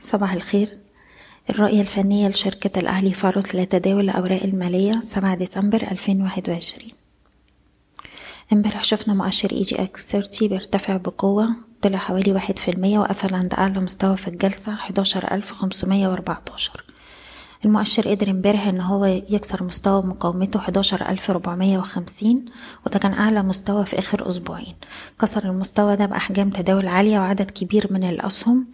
صباح الخير. الرؤية الفنية لشركة الأهلي فاروس لتداول الأوراق المالية 7 ديسمبر 2021 امبارح شفنا مؤشر EGX 30 بيرتفع بقوة طلع حوالي واحد في المية وقفل عند أعلى مستوى في الجلسة حداشر ألف خمسمية وأربعتاشر. المؤشر قدر امبارح إن هو يكسر مستوى مقاومته حداشر ألف ربعمية وخمسين وده كان أعلى مستوى في آخر أسبوعين. كسر المستوى ده بأحجام تداول عالية وعدد كبير من الأسهم.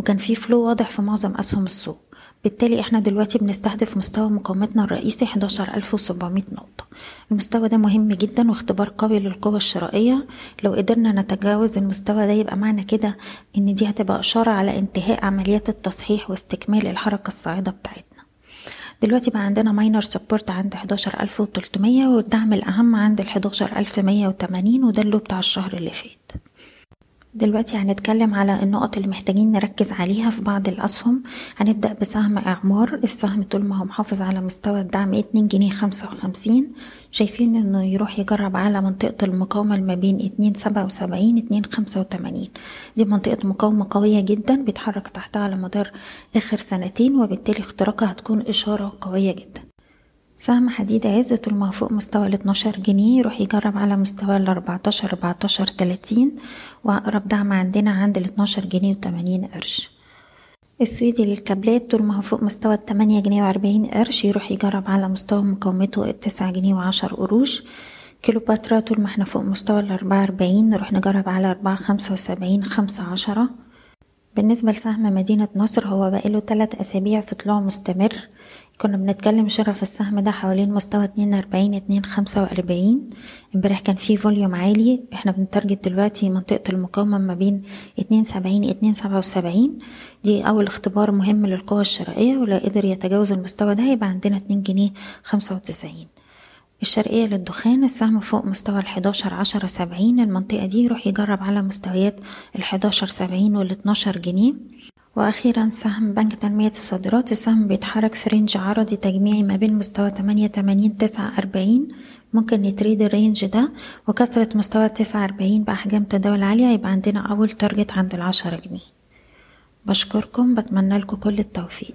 وكان في flow واضح في معظم أسهم السوق. بالتالي إحنا دلوقتي بنستهدف مستوى مقاومتنا الرئيسي 11700 نقطة. المستوى ده مهم جدا واختبار قوي للقوة الشرائية. لو قدرنا نتجاوز المستوى ده يبقى معنى كده إن دي هتبقى إشارة على انتهاء عمليات التصحيح واستكمال الحركة الصاعدة بتاعتنا. دلوقتي بقى عندنا minor support عند 11300 والدعم الأهم عند ال 11180 وده ال low بتاع الشهر اللي فات. دلوقتي هنتكلم على النقط اللي محتاجين نركز عليها في بعض الأسهم. هنبدأ بسهم إعمار. السهم طول ما هو محافظ على مستوى الدعم اتنين جنيه خمسة وخمسين. شايفين إنه يروح يجرب على منطقة المقاومة ما بين اتنين سبعة وسبعين اتنين خمسة وتمانين. دي منطقة مقاومة قوية جدا بيتحرك تحتها على مدار آخر سنتين وبالتالي اختراقها هتكون إشارة قوية جدا. سهم حديد عز طول ما فوق مستوى ال 12 جنيه يروح يجرب على مستوى ال 14 14 30 وأقرب دعم عندنا عند ال 12 جنيه وتمانين قرش. السويدي للكابلات طول ما هو فوق مستوى التمانية جنيه وأربعين قرش يروح يجرب على مستوى مقاومته التسعة جنيه وعشر قروش. كيلوباترا طول ما إحنا فوق مستوى الأربعة أربعين نروح نجرب على أربعة خمسة وسبعين خمسة عشرة. بالنسبة لسهم مدينة نصر هو بقاله تلات أسابيع في طلوع مستمر. كنا بنتكلم شراء في السهم ده حوالين مستوى اتنين أربعين اتنين خمسة وأربعين. امبارح كان فيه volume عالي. إحنا بن target دلوقتي منطقة المقاومة ما بين اتنين سبعين اتنين سبعة وسبعين. دي أول اختبار مهم للقوة الشرائية ولو قدر يتجاوز المستوى ده هيبقى عندنا اتنين جنيه خمسة وتسعين. الشرقية للدخان السهم فوق مستوى الحداشر عشرة سبعين المنطقة دي يروح يجرب على مستويات الحداشر سبعين والاتناشر جنيه. وأخيرا سهم بنك تنمية الصادرات السهم بيتحرك في range عرضي تجميعي ما بين مستوى تمانية تمانين تسعة أربعين. ممكن ن trade ال range ده. وكسرة مستوى تسعة أربعين بأحجام تداول عالية يبقى عندنا أول target عند العشرة جنيه. بشكركم بتمنى لكم كل التوفيق.